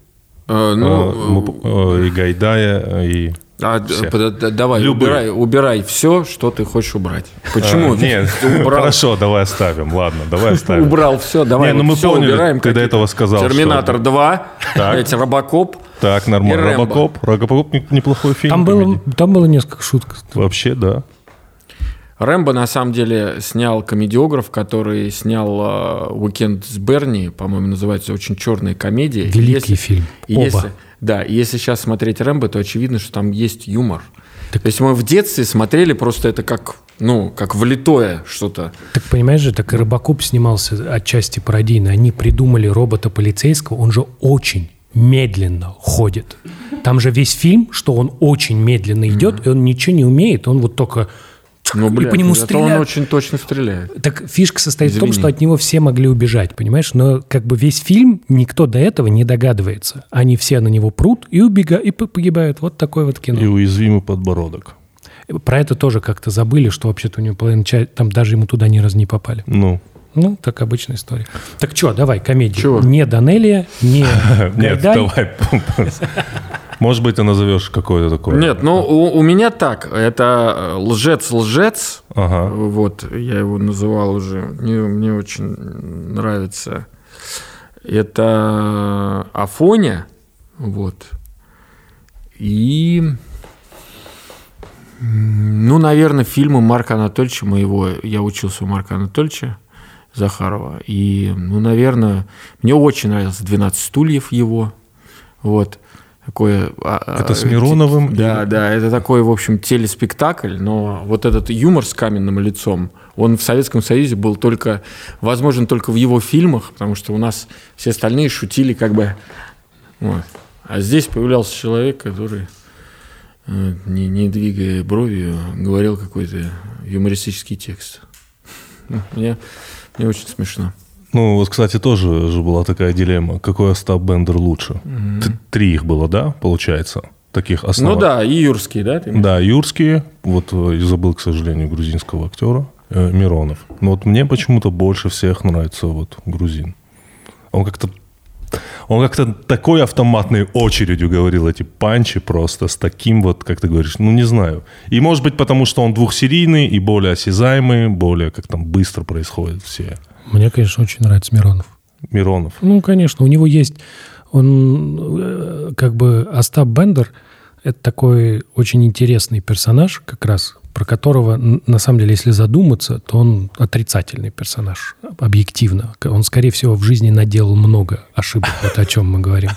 А, ну, а, и Гайдая, и... А, давай, убирай, убирай все, что ты хочешь убрать. Почему? А, нет, убрал. хорошо, давай оставим. Ладно, давай оставим. Убрал все, давай. Не, ну мы все поняли, убираем. Ты до этого сказал. Терминатор что... 2, так. эти Робокоп. Так, нормально. Робокоп. Робокоп неплохой фильм. Там было, там было несколько шуток. Вообще, да. Рэмбо, на самом деле, снял комедиограф, который снял «Уикенд с Берни», по-моему, называется очень черная комедия. Великий если, фильм. Оба. Если, да, и если сейчас смотреть Рэмбо, то очевидно, что там есть юмор. Так... То есть мы в детстве смотрели просто это как, ну, как влитое что-то. Так понимаешь же, так и Рыбакуб снимался отчасти пародийно. Они придумали робота полицейского, он же очень медленно ходит. Там же весь фильм, что он очень медленно идет, mm-hmm. и он ничего не умеет, он вот только ну, блядь, и по нему стреляют. он очень точно стреляет. Так фишка состоит Извини. в том, что от него все могли убежать, понимаешь? Но как бы весь фильм никто до этого не догадывается. Они все на него прут и убегают, и погибают. Вот такое вот кино. И уязвимый подбородок. Про это тоже как-то забыли, что вообще-то у него половина часть, там даже ему туда ни разу не попали. Ну. Ну, так обычная история. Так что, давай, комедию. Чего? Не Данелия, не Нет, давай. Может быть, ты назовешь какое-то такое? Нет, ну у, у меня так. Это лжец-лжец. Ага. Вот, я его называл уже. Мне, мне очень нравится. Это Афоня. Вот. И... Ну, наверное, фильмы Марка Анатольевича моего. Я учился у Марка Анатольевича Захарова. И, ну, наверное, мне очень нравился «12 стульев» его. Вот такое... А, а, это с Мироновым? Да, да, это такой, в общем, телеспектакль, но вот этот юмор с каменным лицом, он в Советском Союзе был только, возможен только в его фильмах, потому что у нас все остальные шутили как бы... Вот. А здесь появлялся человек, который, э, не, не двигая бровью, говорил какой-то юмористический текст. Ну, мне, мне очень смешно. Ну, вот, кстати, тоже же была такая дилемма. Какой Остап Бендер лучше? Mm-hmm. Три их было, да, получается? Таких основ... Ну да, и юрские, да? Да, юрские. Вот э, я забыл, к сожалению, грузинского актера э, Миронов. Но вот мне почему-то больше всех нравится вот грузин. Он как-то он как-то такой автоматной очередью говорил эти панчи просто с таким вот, как ты говоришь, ну не знаю. И может быть потому, что он двухсерийный и более осязаемый, более как там быстро происходят все мне, конечно, очень нравится Миронов. Миронов. Ну, конечно, у него есть, он э, как бы Остап Бендер, это такой очень интересный персонаж, как раз про которого, на самом деле, если задуматься, то он отрицательный персонаж, объективно. Он, скорее всего, в жизни наделал много ошибок, вот о чем мы говорим.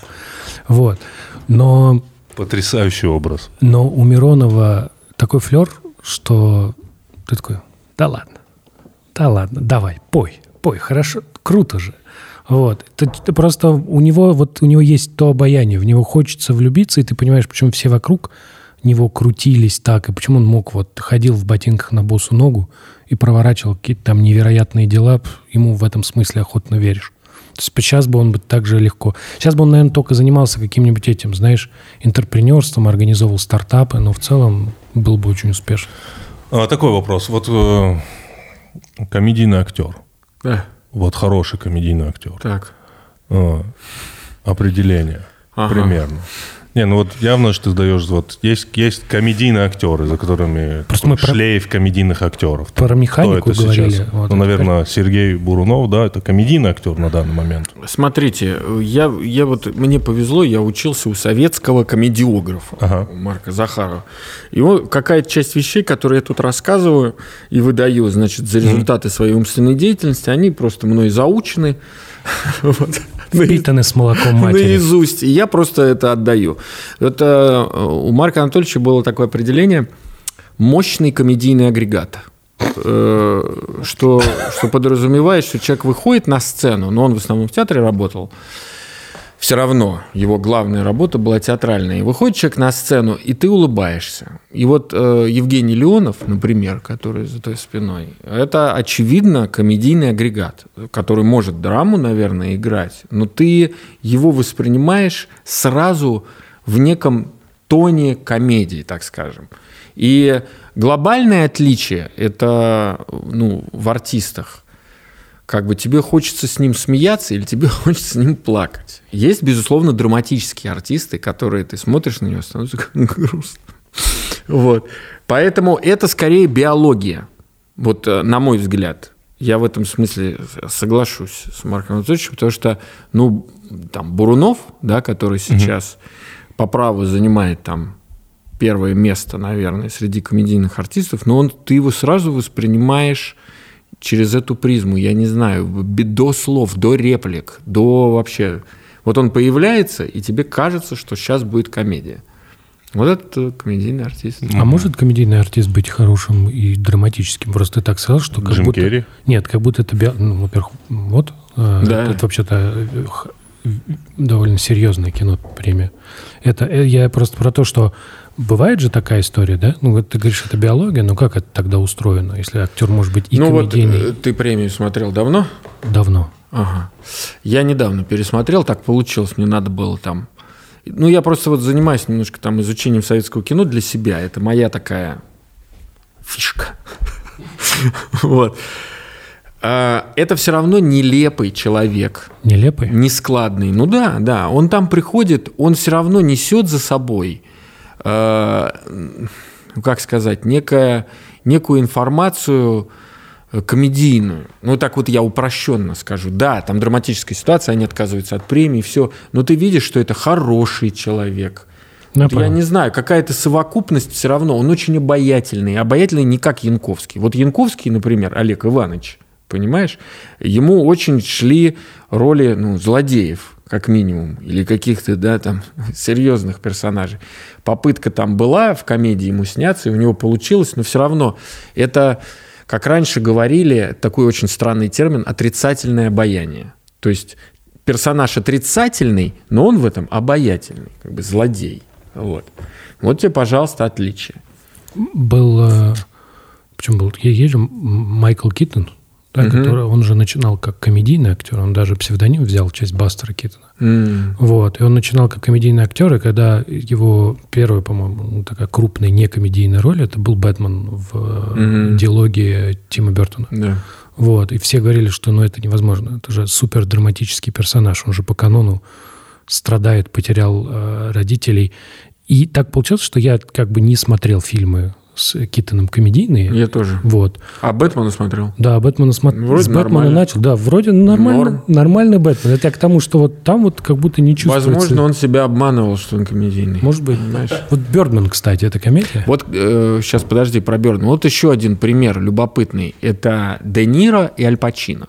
Вот. Но... Потрясающий образ. Но у Миронова такой флер, что ты такой, да ладно, да ладно, давай, пой пой, хорошо, круто же. Вот. Это, это просто у него, вот у него есть то обаяние, в него хочется влюбиться, и ты понимаешь, почему все вокруг него крутились так, и почему он мог вот ходил в ботинках на босу ногу и проворачивал какие-то там невероятные дела, ему в этом смысле охотно веришь. То есть сейчас бы он бы так же легко... Сейчас бы он, наверное, только занимался каким-нибудь этим, знаешь, интерпренерством, организовывал стартапы, но в целом был бы очень успешен. А, такой вопрос. Вот э, комедийный актер. Да. Вот хороший комедийный актер. Так. А, определение. Ага. Примерно. Не, ну вот явно, что ты даешь, вот есть, есть комедийные актеры, за которыми Просто мы шлейф про... комедийных актеров. Про механику это говорили. Сейчас? Вот, ну, наверное, Сергей Бурунов, да, это комедийный актер на данный момент. Смотрите, я, я вот, мне повезло, я учился у советского комедиографа ага. Марка Захарова. И вот какая-то часть вещей, которые я тут рассказываю и выдаю, значит, за результаты своей умственной деятельности, они просто мной заучены. Вот. Впитаны с молоком матери. Наизусть. И я просто это отдаю. Это э, у Марка Анатольевича было такое определение «мощный комедийный агрегат» э, что, что подразумевает, что человек выходит на сцену, но он в основном в театре работал, все равно его главная работа была театральная. И выходит человек на сцену, и ты улыбаешься. И вот э, Евгений Леонов, например, который за той спиной, это, очевидно, комедийный агрегат, который может драму, наверное, играть, но ты его воспринимаешь сразу в неком тоне комедии, так скажем. И глобальное отличие это ну, в артистах как бы тебе хочется с ним смеяться или тебе хочется с ним плакать. Есть, безусловно, драматические артисты, которые ты смотришь на него, становится грустно. Вот. Поэтому это скорее биология. Вот э, на мой взгляд. Я в этом смысле соглашусь с Марком Анатольевичем, потому что, ну, там, Бурунов, да, который сейчас угу. по праву занимает там первое место, наверное, среди комедийных артистов, но он, ты его сразу воспринимаешь через эту призму, я не знаю, до слов, до реплик, до вообще... Вот он появляется, и тебе кажется, что сейчас будет комедия. Вот это комедийный артист. А может комедийный артист быть хорошим и драматическим? Просто ты так сказал, что как Джим будто... Керри? Нет, как будто это... Ну, во-первых, вот. Э, да. Это вообще-то э, довольно серьезное кино, премия. Это э, я просто про то, что Бывает же такая история, да? Ну, вот ты говоришь, это биология, но как это тогда устроено, если актер может быть и ну, комедийный? Вот ты премию смотрел давно? Давно. Ага. Я недавно пересмотрел, так получилось, мне надо было там... Ну, я просто вот занимаюсь немножко там изучением советского кино для себя. Это моя такая фишка. Вот. А, это все равно нелепый человек. Нелепый? Нескладный. Ну да, да. Он там приходит, он все равно несет за собой Э, ну, как сказать, некая, некую информацию э, комедийную. Ну, так вот я упрощенно скажу. Да, там драматическая ситуация, они отказываются от премии, все. Но ты видишь, что это хороший человек. Ну, я не знаю, какая-то совокупность все равно. Он очень обаятельный. Обаятельный не как Янковский. Вот Янковский, например, Олег Иванович, понимаешь, ему очень шли роли ну, злодеев как минимум, или каких-то, да, там, серьезных персонажей. Попытка там была в комедии ему сняться, и у него получилось, но все равно это, как раньше говорили, такой очень странный термин отрицательное обаяние. То есть персонаж отрицательный, но он в этом обаятельный, как бы злодей. Вот. Вот тебе, пожалуйста, отличие. Был, э, почему был, я езжу, Майкл Киттон, да, угу. который, он же начинал как комедийный актер, он даже псевдоним взял в честь Бастера Киттона. Mm. Вот, и он начинал как комедийный актер, и когда его первая, по-моему, ну, такая крупная некомедийная роль, это был Бэтмен в mm-hmm. диалоге Тима Бертона. Yeah. Вот, и все говорили, что ну, это невозможно, это же супер драматический персонаж, он же по канону страдает, потерял э, родителей. И так получилось, что я как бы не смотрел фильмы с Китоном комедийные. Я тоже. Вот. А Бэтмена смотрел? Да, Бэтмена смотрел. Вроде с Бэтмена нормально. начал. Да, вроде нормально, Норм. нормальный Бэтмен. Это я к тому, что вот там вот как будто не чувствуется. Возможно, он себя обманывал, что он комедийный. Может быть. Понимаешь? Вот Бёрдман, кстати, это комедия? Вот э, сейчас, подожди, про Бёрдмана. Вот еще один пример любопытный. Это Де Ниро и Аль Пачино.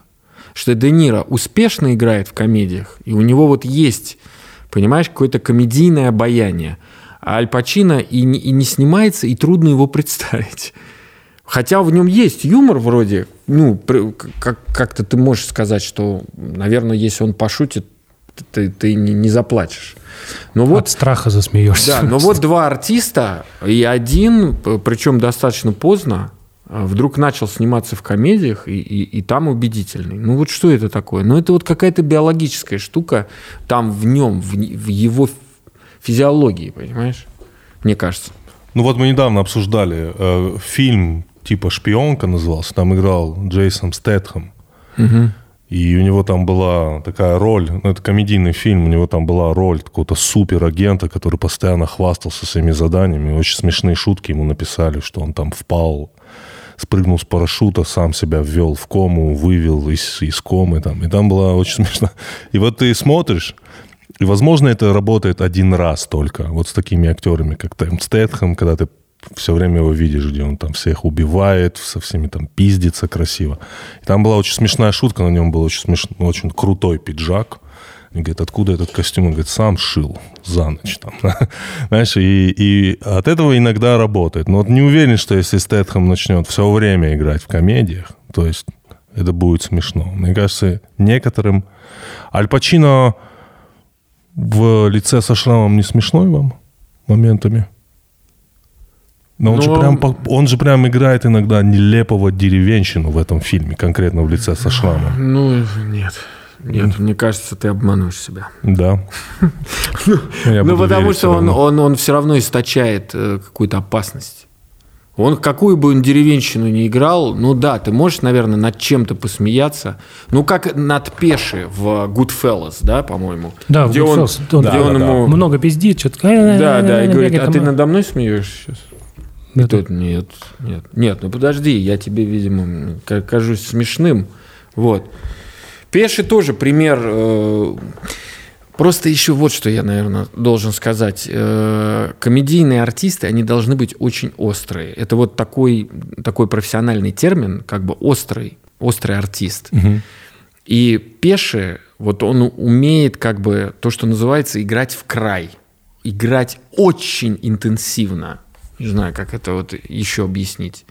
Что Де Ниро успешно играет в комедиях, и у него вот есть, понимаешь, какое-то комедийное обаяние – а Аль Пачино и не, и не снимается, и трудно его представить. Хотя в нем есть юмор вроде, ну, как, как-то ты можешь сказать, что, наверное, если он пошутит, ты, ты не, не заплачешь. Но вот, От страха засмеешься. Да, но вот два артиста, и один, причем достаточно поздно, вдруг начал сниматься в комедиях, и, и, и там убедительный. Ну вот что это такое? Ну это вот какая-то биологическая штука там в нем, в, в его физиологии, понимаешь? Мне кажется. Ну вот мы недавно обсуждали э, фильм типа «Шпионка» назывался, там играл Джейсон Стэтхэм. Угу. И у него там была такая роль, ну, это комедийный фильм, у него там была роль какого-то суперагента, который постоянно хвастался своими заданиями. Очень смешные шутки ему написали, что он там впал, спрыгнул с парашюта, сам себя ввел в кому, вывел из, из комы. Там. И там было очень смешно. И вот ты смотришь, и, возможно, это работает один раз только. Вот с такими актерами, как Тайм Стэтхэм, когда ты все время его видишь, где он там всех убивает, со всеми там пиздится красиво. И там была очень смешная шутка, на нем был очень смешной, очень крутой пиджак. И говорит, откуда этот костюм? Он говорит, сам шил за ночь. Там. Знаешь, и, и от этого иногда работает. Но вот не уверен, что если Стэтхэм начнет все время играть в комедиях, то есть это будет смешно. Мне кажется, некоторым... Аль Пачино в лице со шрамом не смешной вам моментами? Но он, Но... Же прям, он же прям играет иногда нелепого деревенщину в этом фильме, конкретно в лице со шрамом. Ну, нет. Нет, мне кажется, ты обманываешь себя. Да. Ну, потому что он все равно источает э, какую-то опасность. Он какую бы он деревенщину не играл, ну да, ты можешь, наверное, над чем-то посмеяться. Ну, как над Пеши в Goodfellas, да, по-моему. Да, где в Goodfellas. Он, да, где да, он да. ему... Много пиздит, что-то... Да, да, и говорит, а ты надо мной смеешься сейчас? И тот, нет, нет, нет, ну подожди, я тебе, видимо, кажусь смешным. Вот. Пеши тоже пример. Э, просто еще вот что я, наверное, должен сказать. Э, комедийные артисты, они должны быть очень острые. Это вот такой, такой профессиональный термин, как бы острый, острый артист. Угу. И Пеши, вот он умеет как бы то, что называется, играть в край. Играть очень интенсивно не знаю, как это вот еще объяснить.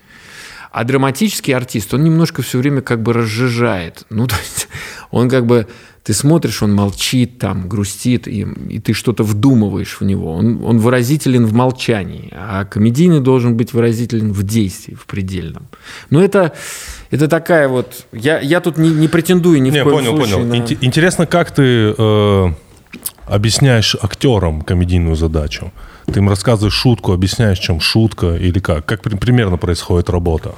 А драматический артист, он немножко все время как бы разжижает. Ну, то есть он как бы, ты смотришь, он молчит там, грустит, и, и ты что-то вдумываешь в него. Он, он выразителен в молчании, а комедийный должен быть выразителен в действии, в предельном. Но это, это такая вот... Я, я тут не, не претендую ни не, в коем понял, случае понял. На... Интересно, как ты э, объясняешь актерам комедийную задачу? Ты им рассказываешь шутку, объясняешь, чем шутка или как? Как примерно происходит работа?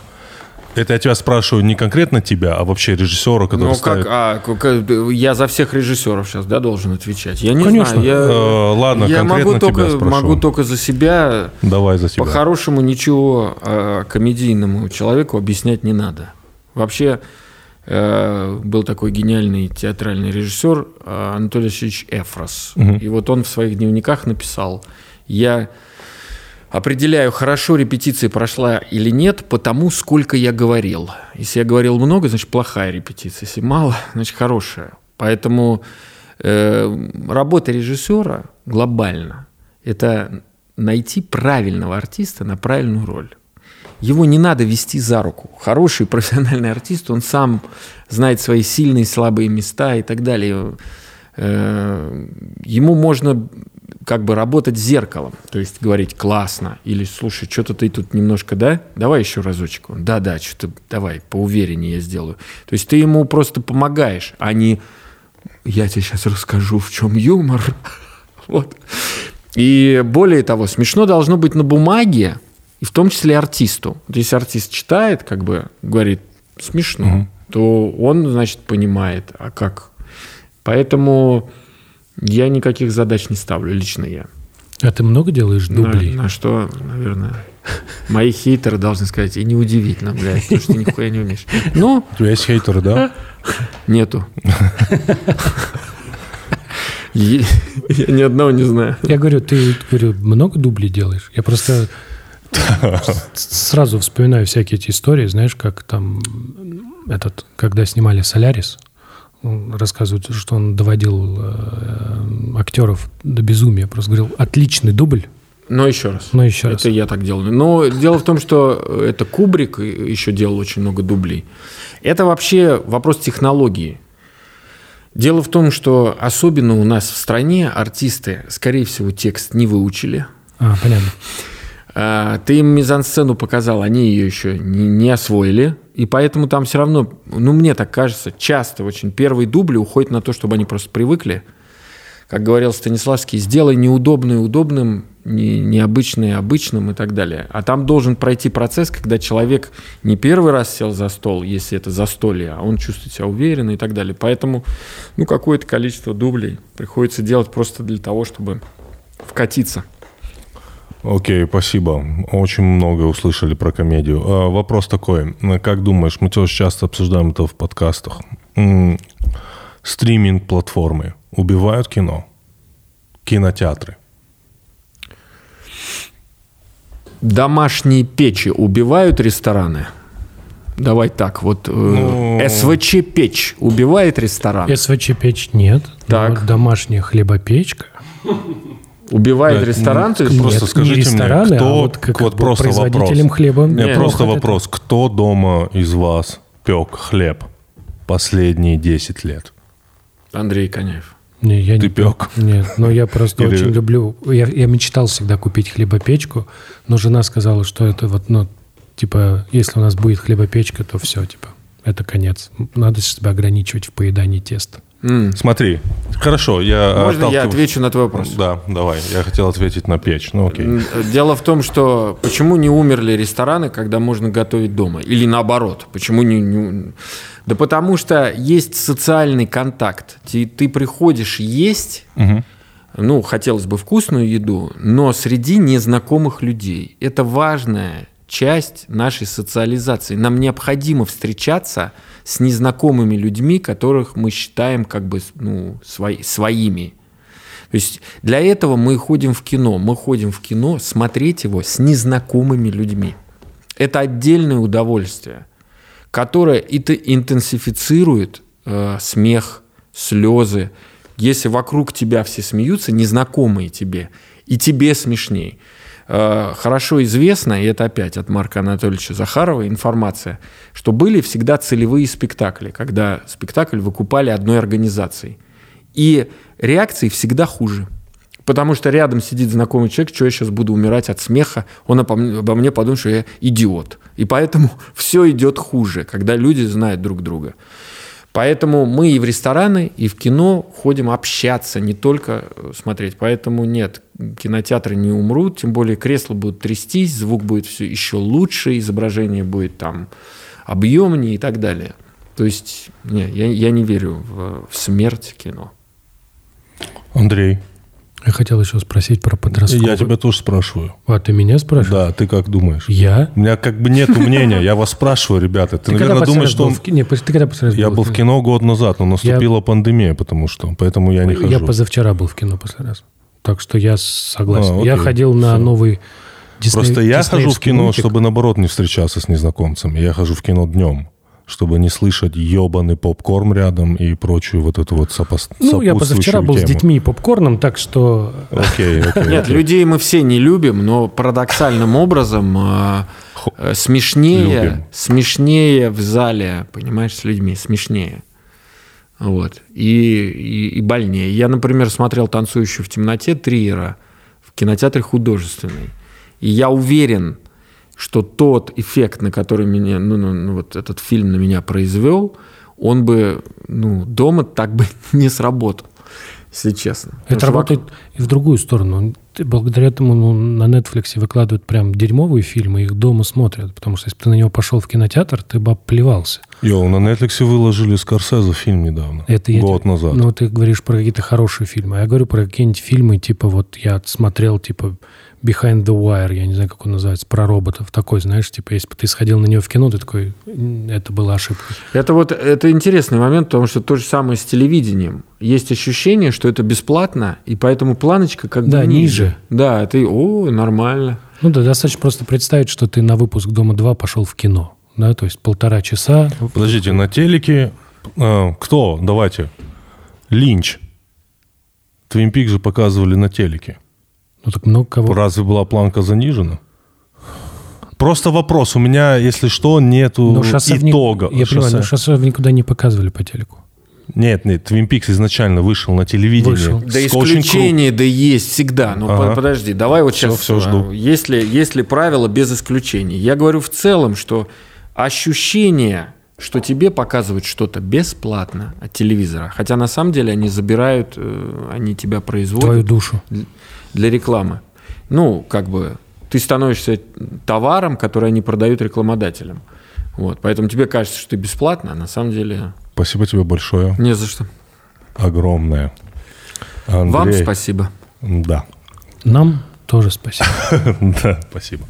Это я тебя спрашиваю не конкретно тебя, а вообще режиссера, который ну, ставит... как, а, я за всех режиссеров сейчас, да, должен отвечать? Я не Конечно. знаю. Я, э, ладно, я конкретно могу только, тебя спрошу. могу только за себя. Давай за себя. По-хорошему ничего э, комедийному человеку объяснять не надо. Вообще э, был такой гениальный театральный режиссер э, Анатолий Васильевич Эфрос. Угу. И вот он в своих дневниках написал – я определяю, хорошо репетиция прошла или нет, потому сколько я говорил. Если я говорил много, значит плохая репетиция. Если мало, значит хорошая. Поэтому э, работа режиссера глобально – это найти правильного артиста на правильную роль. Его не надо вести за руку. Хороший профессиональный артист, он сам знает свои сильные слабые места и так далее. Э, ему можно как бы работать зеркалом, то есть говорить классно или слушай, что-то ты тут немножко, да, давай еще разочек. Да, да, что-то давай поувереннее я сделаю. То есть ты ему просто помогаешь, а не я тебе сейчас расскажу, в чем юмор. вот. И более того, смешно должно быть на бумаге, и в том числе артисту. Вот если артист читает, как бы говорит смешно, угу. то он, значит, понимает, а как. Поэтому я никаких задач не ставлю, лично я. А ты много делаешь дублей? На, на что, наверное, мои хейтеры должны сказать, и неудивительно, блядь, потому что ты нихуя не умеешь. Ну... У тебя есть хейтеры, да? Нету. Я ни одного не знаю. Я говорю, ты говорю, много дублей делаешь? Я просто сразу вспоминаю всякие эти истории, знаешь, как там этот, когда снимали «Солярис», рассказывают, что он доводил э, актеров до безумия. Просто говорил, отличный дубль. Но еще раз. Но еще раз. Это я так делаю. Но дело в том, что это Кубрик еще делал очень много дублей. Это вообще вопрос технологии. Дело в том, что особенно у нас в стране артисты, скорее всего, текст не выучили. А, понятно. А, ты им мизансцену показал, они ее еще не, не освоили. И поэтому там все равно, ну, мне так кажется, часто очень первые дубли уходят на то, чтобы они просто привыкли. Как говорил Станиславский, сделай неудобное удобным, не, необычное обычным и так далее. А там должен пройти процесс, когда человек не первый раз сел за стол, если это застолье, а он чувствует себя уверенно и так далее. Поэтому ну, какое-то количество дублей приходится делать просто для того, чтобы вкатиться. Окей, спасибо. Очень много услышали про комедию. А, вопрос такой. Как думаешь, мы тоже часто обсуждаем это в подкастах. Стриминг-платформы убивают кино? Кинотеатры? Домашние печи убивают рестораны? Давай так, вот э, ну... СВЧ-печь убивает ресторан? СВЧ-печь нет. Так. Вот домашняя хлебопечка убивает да, ресторан? Нет, есть просто скажите не рестораны, мне, кто, а вот как вот просто производителем вопрос. хлеба. Нет, просто вопрос. Это. Кто дома из вас пек хлеб последние 10 лет? Андрей Коняев. Не, я Ты не пек? Нет, но я просто Или... очень люблю... Я, я мечтал всегда купить хлебопечку, но жена сказала, что это вот, ну, типа, если у нас будет хлебопечка, то все, типа, это конец. Надо себя ограничивать в поедании теста. Mm. Смотри, хорошо, я... Можно я отвечу на твой вопрос? Да, давай. Я хотел ответить на печь, ну окей. Дело в том, что почему не умерли рестораны, когда можно готовить дома? Или наоборот, почему не... не... Да потому что есть социальный контакт. Ты, ты приходишь есть, угу. ну, хотелось бы вкусную еду, но среди незнакомых людей. Это важная часть нашей социализации. Нам необходимо встречаться с незнакомыми людьми, которых мы считаем как бы ну, свои, своими. То есть для этого мы ходим в кино. Мы ходим в кино смотреть его с незнакомыми людьми. Это отдельное удовольствие, которое интенсифицирует э, смех, слезы. Если вокруг тебя все смеются, незнакомые тебе, и тебе смешней. Э, хорошо известно, и это опять от Марка Анатольевича Захарова информация, что были всегда целевые спектакли, когда спектакль выкупали одной организацией. И реакции всегда хуже. Потому что рядом сидит знакомый человек, что я сейчас буду умирать от смеха, он обо мне подумает, что я идиот. И поэтому все идет хуже, когда люди знают друг друга. Поэтому мы и в рестораны, и в кино ходим общаться, не только э, смотреть. Поэтому нет, кинотеатры не умрут, тем более кресла будут трястись, звук будет все еще лучше, изображение будет там объемнее и так далее. То есть, не, я, я не верю в, в смерть кино. Андрей, я хотел еще спросить про подростковый. Я тебя тоже спрашиваю. А, ты меня спрашиваешь? Да, ты как думаешь? Я? У меня как бы нет мнения. Я вас спрашиваю, ребята. Ты, ты наверное, думаешь, что... В... Не, ты когда последний Я был в кино год назад, но наступила я... пандемия, потому что... Поэтому я не хожу. Я позавчера был в кино последний раз. Так что я согласен. А, я ходил на Все. новый Дисней, Просто я хожу в кино, мультик. чтобы, наоборот, не встречаться с незнакомцами. Я хожу в кино днем чтобы не слышать ебаный попкорн рядом и прочую вот эту вот сопос... Ну, я позавчера был тему. с детьми и попкорном, так что... Окей, окей. Нет, людей мы все не любим, но парадоксальным образом э, э, смешнее, смешнее в зале, понимаешь, с людьми, смешнее. Вот. И, и, и больнее. Я, например, смотрел «Танцующую в темноте» Триера в кинотеатре художественный. И я уверен, что тот эффект, на который меня, ну, ну, ну, вот этот фильм на меня произвел, он бы ну, дома так бы не сработал, если честно. Это работает вокруг... и в другую сторону. Благодаря этому ну, на Netflix выкладывают прям дерьмовые фильмы, их дома смотрят. Потому что если бы ты на него пошел в кинотеатр, ты бы оплевался. Йоу, на Netflix выложили Скорсезе фильм недавно. Это год я, назад. Ну, ты говоришь про какие-то хорошие фильмы. А я говорю про какие-нибудь фильмы, типа вот я смотрел, типа Behind the Wire, я не знаю, как он называется, про роботов. Такой, знаешь, типа, если бы ты сходил на него в кино, ты такой, это была ошибка. Это вот, это интересный момент, потому что то же самое с телевидением. Есть ощущение, что это бесплатно, и поэтому планочка как да, бы ниже. ниже. Да, ты, о, нормально. Ну да, достаточно просто представить, что ты на выпуск «Дома-2» пошел в кино. Да, то есть полтора часа. Подождите, на телеке э, кто? Давайте. Линч. Твин Пик же показывали на телеке. Ну так много кого. Разве была планка занижена? Просто вопрос. У меня, если что, нету но итога. Я шоссе. понимаю, но шоссе никуда не показывали по телеку. Нет, нет, Твин Пикс изначально вышел на телевидении. Вышел. Да исключения, да есть всегда. Ну ага. подожди, давай вот сейчас. Все, все жду. Если, если правило без исключений. Я говорю в целом, что ощущение, что тебе показывают что-то бесплатно от телевизора, хотя на самом деле они забирают, э, они тебя производят. Твою душу для рекламы. ну, как бы, ты становишься товаром, который они продают рекламодателям. Вот, поэтому тебе кажется, что ты бесплатно, а на самом деле... Спасибо тебе большое. Не за что. Огромное. Андрей, Вам спасибо. Да. Нам тоже спасибо. Да, спасибо.